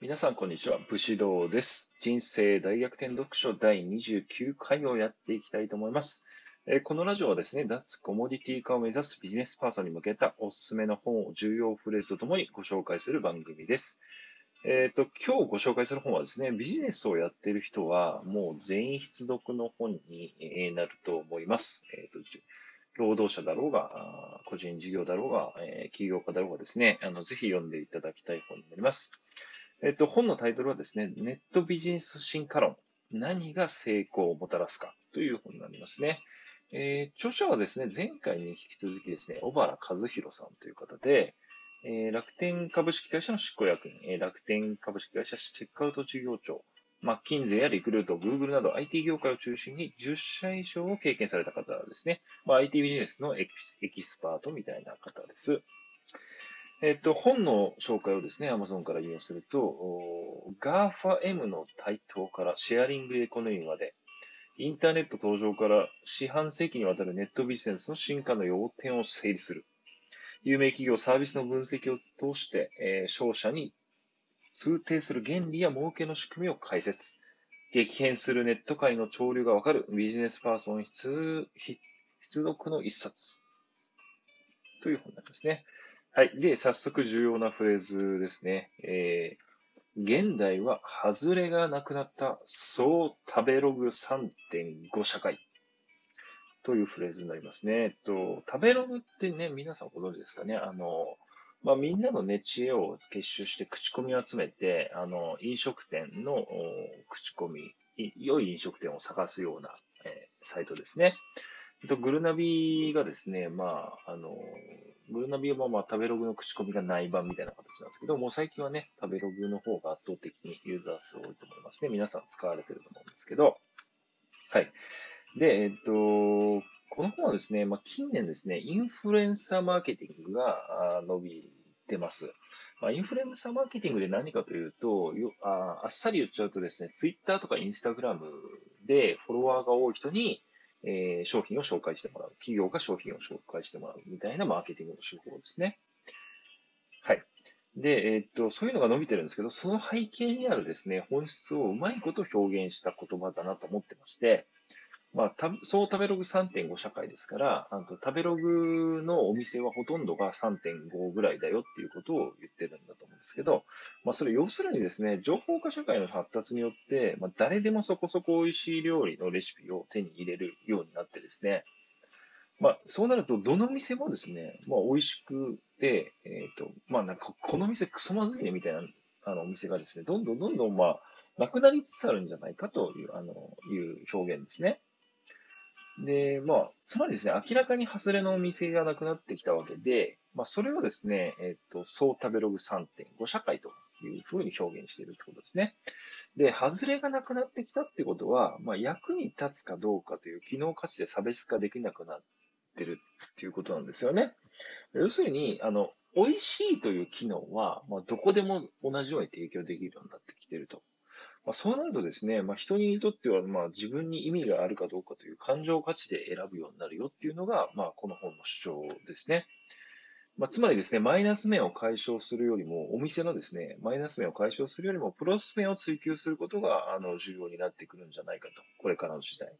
皆さん、こんにちは。武士道です。人生大逆転読書第29回をやっていきたいと思います。えこのラジオはですね、脱コモディティ化を目指すビジネスパーソンに向けたおすすめの本を重要フレーズとともにご紹介する番組です。えっ、と、今日ご紹介する本はですね、ビジネスをやっている人はもう全員必読の本になると思います。えっ、と、労働者だろうが、個人事業だろうが、えー起業家だろうがですね、あの、ぜひ読んでいただきたい本になります。えっと、本のタイトルはですね、ネットビジネス進化論。何が成功をもたらすかという本になりますね。えー著者はですね、前回に引き続きですね、小原和弘さんという方で、えー楽天株式会社の執行役員、えー楽天株式会社チェックアウト事業長、マッキンゼやリクルート、グーグルなど IT 業界を中心に10社以上を経験された方ですね。まあ、IT ビジネスのエキスパートみたいな方です。えっと、本の紹介をですね、Amazon から引用すると、GAFAM の台頭からシェアリングエコノミーまで、インターネット登場から四半世紀にわたるネットビジネスの進化の要点を整理する。有名企業サービスの分析を通して、えー商社に通底する原理や儲けの仕組みを解説。激変するネット界の潮流がわかるビジネスパーソン必必読の一冊。という本になりますね。はい。で、早速重要なフレーズですね。えー現代は外れがなくなった総食べログ3.5社会というフレーズになりますね。えっと、食べログってね、皆さんご存知ですかね。あの、まあ、みんなのね、知恵を結集して口コミを集めて、あの、飲食店の口コミ、良い飲食店を探すような、えーサイトですね。と、グルナビがですね、まあ、あの、グルナビはまあ食べログの口コミがない版みたいな形なんですけど、もう最近はね、食べログの方が圧倒的にユーザー数多いと思いますね。皆さん使われてると思うんですけど、はい。で、えっと、この本はですね、まあ、近年ですね、インフルエンサーマーケティングが伸びてます。まあ、インフルエンサーマーケティングで何かというと、よああっさり言っちゃうとですね、ツイッターとかインスタグラムでフォロワーが多い人に、えー商品を紹介してもらう。企業が商品を紹介してもらうみたいなマーケティングの手法ですね。はい。で、えーっと、そういうのが伸びてるんですけど、その背景にあるですね、本質をうまいこと表現した言葉だなと思ってまして、まあ、た総食べログ3.5社会ですから、あの食べログのお店はほとんどが3.5ぐらいだよっていうことを言ってるんだと思うんですけど、まあ、それ要するにですね、情報化社会の発達によって、まあ、誰でもそこそこ美味しい料理のレシピを手に入れるようになってですね、まあ、そうなると、どの店もですね、まあ、美味しくて、えっ、と、まあ、なんか、この店クソまずいねみたいな、あの、お店がですね、どんどんどんどん、まあ、なくなりつつあるんじゃないかという、あの、いう表現ですね。で、まあ、つまりですね、明らかに外れのお店がなくなってきたわけで、まあ、それをですね、えっ、と、総食べログ3.5社会というふうに表現しているってことですね。で、外れがなくなってきたってことは、まあ、役に立つかどうかという機能価値で差別化できなくなってるっていうことなんですよね。要するに、あの、美味しいという機能は、まあ、どこでも同じように提供できるようになってきてると。まあ、そうなるとですね、まあ、人にとっては、まあ、自分に意味があるかどうかという感情価値で選ぶようになるよっていうのが、まあ、この本の主張ですね。まあ、つまりですね、マイナス面を解消するよりも、お店のですね、マイナス面を解消するよりも、プラス面を追求することが、あの、重要になってくるんじゃないかと。これからの時代。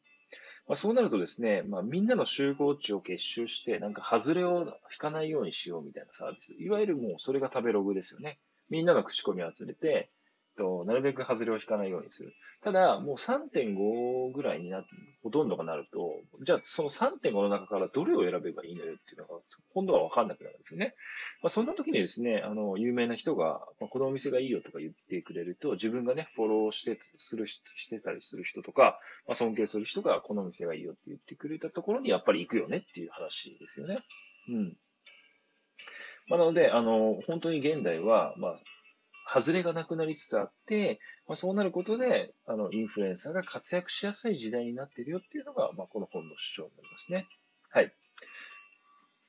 まあ、そうなるとですね、まあ、みんなの集合値を結集して、なんか、外れを引かないようにしようみたいなサービス。いわゆるもう、それが食べログですよね。みんなが口コミを集めて、となるべく外れを引かないようにする。ただ、もう3.5ぐらいにな、ほとんどがなると、じゃあその3.5の中からどれを選べばいいのよっていうのが、今度は分かんなくなるんですよね。まあ、そんな時にですね、あの、有名な人が、まあ、このお店がいいよとか言ってくれると、自分がね、フォローして、する人、してたりする人とか、まあ、尊敬する人がこのお店がいいよって言ってくれたところにやっぱり行くよねっていう話ですよね。うん。まあ、なので、あの、本当に現代は、まあ、外れがなくなりつつあって、まあ、そうなることで、あの、インフルエンサーが活躍しやすい時代になっているよっていうのが、まあ、この本の主張になりますね。はい。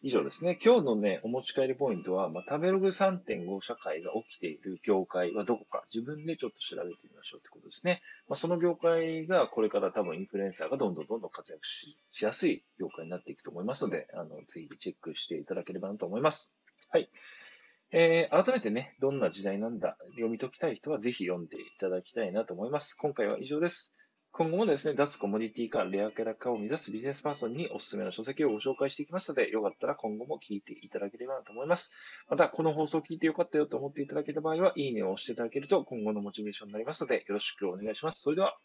以上ですね。今日のね、お持ち帰りポイントは、まあ、食べログ3.5社会が起きている業界はどこか、自分でちょっと調べてみましょうってことですね。まあ、その業界がこれから多分インフルエンサーがどんどんどんどん活躍ししやすい業界になっていくと思いますので、あの、ぜひチェックしていただければなと思います。はい。えー、改めてね、どんな時代なんだ、読み解きたい人はぜひ読んでいただきたいなと思います。今回は以上です。今後もですね、脱コモディティ化、レアキャラ化を目指すビジネスパーソンにおすすめの書籍をご紹介していきますので、よかったら今後も聞いていただければなと思います。また、この放送を聞いてよかったよと思っていただけた場合は、いいねを押していただけると今後のモチベーションになりますので、よろしくお願いします。それでは、